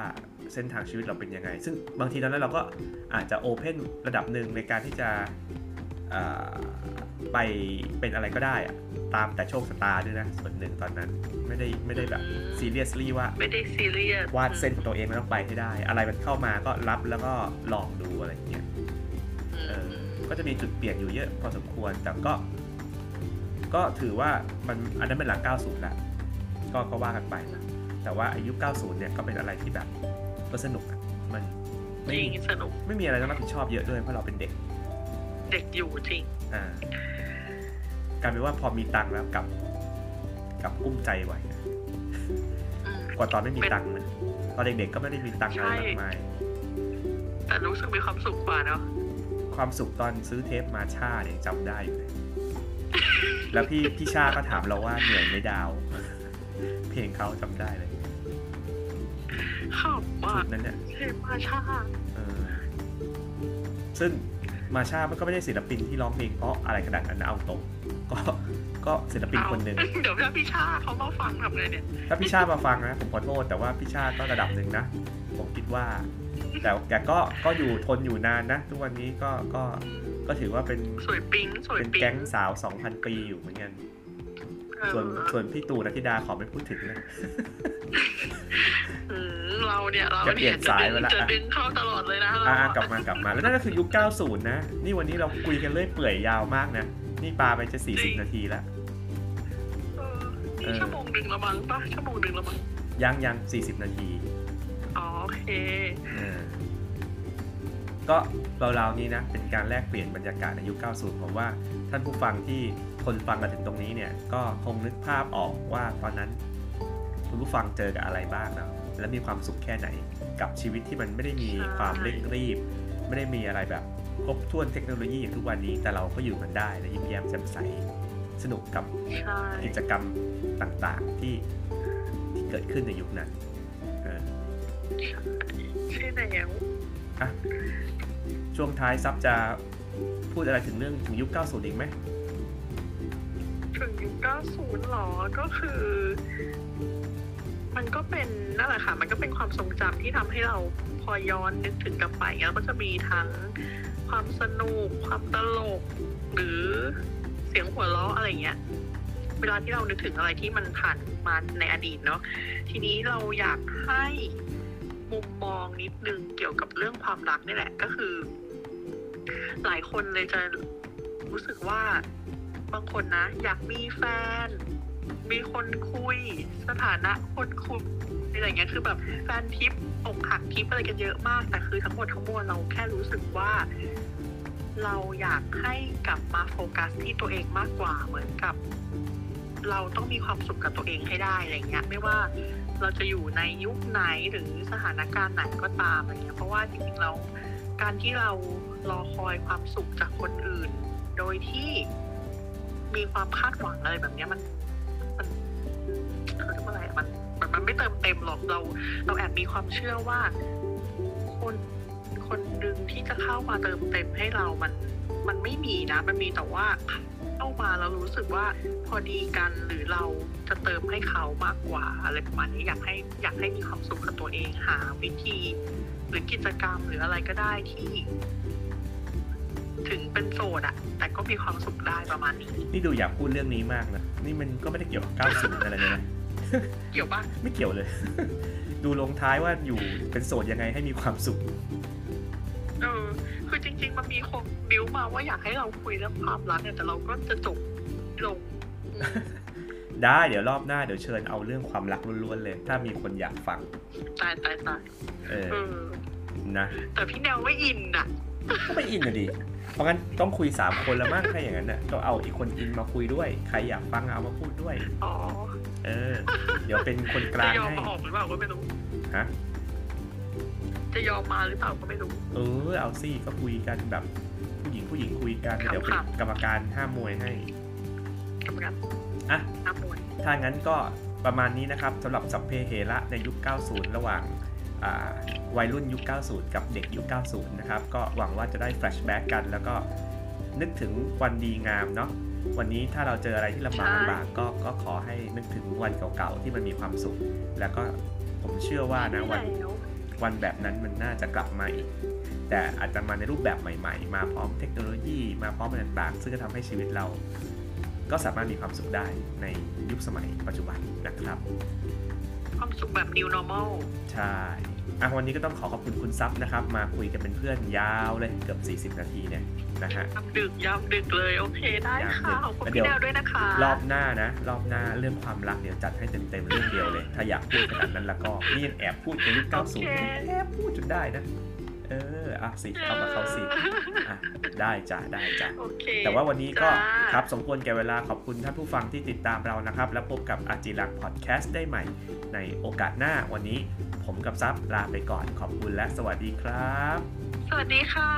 เส้นทางชีวิตเราเป็นยังไง ซึ่งบางทีตอนนั้นเราก็อาจจะโอเพนระดับหนึ่งในการที่จะอ่าไปเป็นอะไรก็ได้อะตามแต่โชคชะตาด้วยนะส่วนหนึ่งตอนนั้นไม่ได้ไม่ได้แบบอืมซีเรียสลี่ว่าไม่ได้ซีเรียสวาดเส้นของตัวเองมันต้องไปให้ได้ อะไรมันเข้ามาก็รับแล้วก็ลองดูอะไรอย่างเงี้ยอืมเออ ก็จะมีจุดเปลี่ยนอยู่เยอะพอสมควร แต่ก็ ก็ถือว่ามันอันนั้นเป็นหลัง 90ละก็ก็ว่ากันไปนะแต่ว่าอายุ 90 เนี่ยก็เป็นอะไรที่แบบก็สนุกอะมันจไม่ริงมีสนุกไม่มีอะไรต้องรับผิดชอบเยอะด้วยเพราะเราเป็นเด็ก เด็กอยู่จริง อ่ากลายเป็นว่าพอมีตังค์แล้วกลับกลับกุ้มใจไว้นะอืมกว่าตอนไม่มีตังค์นะตอนเด็กๆก็ไม่ได้มีตังค์อะไรใช่มากมายแต่รู้สึกมีความสุขกว่าเนาะ ความสุขตอนซื้อเทปมาชาเนี่ยจำได้อยู่เลยแล้วพี่พี่ชาก็ถามเราว่าเหนื่อยไหม่ดาว เพลงเขาจำได้เลยข้าวมาชุกดนั้นเนี่ยเทมาชาเออซึ่งมาชามันก็ไม่ได้ศิลปินที่ร้องเพลงเพราะอะไรขนาดนั้นนะเอาตรงก็ก็ศิลปินคนหนึ่งเดี๋ยวถ้าพี่ชาเขามาฟังทำไงเนี่ยถ้าพี่ชามาฟังนะผมขอโทษแต่ว่าพี่ชาก็ระดับหนึ่งนะ ผมคิดว่า แต่แกก็ก็อยู่ทนอยู่นานนะ ทุกวันนี้ก็ก็ก็ถือว่าเป็นสวยปิ๊งสวยเป็นปิ๊งแก๊งสาว 2,000 ปีอยู่เหมือนกันเออส่วนส่วนพี่ตู่นัทธิดาขอไม่พูดถึงนะ อืมเราเนี่ยเราจะเปลี่เนี่ยยนสายไปละ จะดึงเข้าตลอดเลยนะเราอ่าอะกลับมากลับมาแล้วนั่นก็คือยุค 90 นะ นี่วันนี้เราคุยกันเรื่อยเปื่อยยาวมากนะ นี่ปาไปจะ 40 นาทีแล้วเออเอนี่อชั่วโมงดึงละมั้งปะชั่วโมงดึงละมั้งยังยัง40 นาทีอ๋อโอเค เออ ก็เราๆนี้นะเป็นการแลกเปลี่ยนบรรยากาศในยุค 90 ผมว่าท่านผู้ฟังที่คนฟังมาถึงตรงนี้เนี่ยก็คงนึกภาพออกว่าตอนนั้น คุณผู้ฟังเจอกับอะไรบ้างเนาะและมีความสุขแค่ไหนกับชีวิตที่มันไม่ได้มีใช่ความเร่งรีบ ไม่ได้มีอะไรแบบครบถ้วนเทคโนโลยีอย่างทุกวันนี้ แต่เราก็อยู่มันได้และยิ้มแย้มแจ่มใสสนุกกับใช่กิจกรรมต่างๆที่ที่เกิดขึ้นในยุคนั้นเออใช่แล้วอะ ช่วงท้ายซับจะพูดอะไรถึงเรื่องถึงยุค 90 อีกไหมถึงยุค 90 หรอ ก็คือ มันก็เป็นนั่นแหละค่ะ มันก็เป็นความทรงจำที่ทำให้เราพอย้อนนึกถึงกลับไปแล้วก็จะมีทั้งความสนุก ความตลก หรือเสียงหัวเราะอะไรเงี้ย เวลาที่เรานึกถึงอะไรที่มันผ่านมาในอดีตเนาะ ทีนี้เราอยากให้มุมมองนิดนึงเกี่ยวกับเรื่องความรักนี่แหละ ก็คือ หลายคนเลยจะรู้สึกว่าบางคนนะ อยากมีแฟน มีคนคุย สถานะคนคุยอะไรอย่างเงี้ยคือแบบแฟนทิปอกหักทิปอะไรกันเยอะมาก แต่คือทั้งหมดทั้งมวลเราแค่รู้สึกว่า เราอยากให้กลับมาโฟกัสที่ตัวเองมากกว่าเหมือนกับ เราต้องมีความสุขกับตัวเองให้ได้อะไรเงี้ย ไม่ว่าเราจะอยู่ในยุคไหนหรือสถานการณ์ไหนก็ตามอะไรเงี้ยเพราะว่าจริงๆเราการที่เรา รอคอยความสุขจากคนอื่น โดยที่มีความคาดหวังอะไรแบบนี้มัน มันเขาเรียกว่าอะไรอะมันมันมันไม่เติมเต็มหรอกเรา เราแอบมีความเชื่อว่าคนคนหนึ่งที่จะเข้ามาเติมเต็มให้เรามัน มันไม่มีนะ มันมีแต่ว่าเข้ามาแล้วรู้สึกว่าพอดีกันหรือเราจะเติมให้เขามากกว่าอะไรประมาณนี้อยากให้อยากให้มีความสุขกับตัวเองหาวิธี หรือกิจกรรมหรืออะไรก็ได้ที่ ถึงเป็นโสดอะแต่ก็มีความสุขได้ประมาณนี้ นี่ดูอยากพูดเรื่องนี้มากนะ นี่มันก็ไม่ได้เกี่ยวกับ90อะไรเลยนะ เกี่ยวปะไม่เกี่ยวเลย ดูลงท้ายว่าอยู่เป็นโสดยังไงให้มีความสุข เออ คือจริง ๆ มันมีคนบิวมาว่าอยากให้เราคุยเรื่องความรักเนี่ยแต่เราก็จะจบลงอืมได้เดี๋ยวรอบหน้าเดี๋ยวเชิญเอาเรื่องความรักล้วนๆเลย ถ้ามีคนอยากฟัง ตายตายตายเออ เออ นะ แต่พี่แนวไม่อินอะ ก็ไม่อินอะดิเพราะงั้นต้องคุย 3 คนแล้วมั้งถ้าอย่างนั้นน่ะก็เอาอีกคนอินมาคุยด้วย ใครอยากฟังเอามาพูดด้วย อ๋อเออ เดี๋ยวเป็นคนกจะลางยอมให้มาออกหรือเปล่าก็ไม่รู้ ฮะ จะยอมมาหรือเปล่าก็ไม่รู้ เออ เอาสิก็คุยกันแบบ ผู้หญิงผู้หญิงคุยกันขำๆเดี๋ยวเป็นกรรมการห้ามมวยให้ กรรมการอะน้ำมวยถ้างั้นก็ประมาณนี้นะครับสำหรับสัพเพเหระในยุค 90 ระหว่างอ่า วัยรุ่นยุค 90 กับเด็กยุค 90 นะครับ ก็หวังว่าจะได้แฟลชแบ็กกัน แล้วก็นึกถึงวันดีงามเนาะ วันนี้ถ้าเราเจออะไรที่ลำบากลำบากก็ก็ขอให้นึกถึงวันเก่าๆ ที่มันมีความสุข แล้วก็ผมเชื่อว่านะวันแล้ววันแบบนั้นมันน่าจะกลับมาอีก แต่อาจจะมาในรูปแบบใหม่ ๆ มาพร้อมเทคโนโลยีมาพร้อมอะไรต่างๆ ซึ่งจะทำให้ชีวิตเรา ก็สามารถมีความสุขได้ในยุคสมัยปัจจุบันนะครับ ความสุขแบบ new normal ใช่อะวันนี้ก็ต้องขอขอบคุณคุณซับนะครับ มาคุยกันเป็นเพื่อนยาวเลยเกือบ 40 นาทีเนี่ยนะฮะยำดึกยำดึกเลยโอเคได้ค่ะยำดึกขอบคุณเดี๋พี่ยวแนวด้วยนะคะ รอบหน้านะ รอบหน้าเรื่องความรักเดี๋ยวจัดให้เต็มๆเรื่องเดียวเลย ถ้าอยากพูดขนาดนั้นแล้วก็นี่ยังแอบพูดในยุคโอเค90แอบพูดจนได้นะ เอออะสิเอามาเข้าสิอะได้จ้ะได้จ้ะโอเคแต่ว่าวันนี้ก็จ้าครับสมควรแก่เวลาขอบคุณท่านผู้ฟังที่ติดตามเรานะครับ แล้วพบกับอาจิรักพอดแคสต์ได้ใหม่ในโอกาสหน้าวันนี้ผมกับซับลาไปก่อนขอบคุณและสวัสดีครับ สวัสดีค่ะ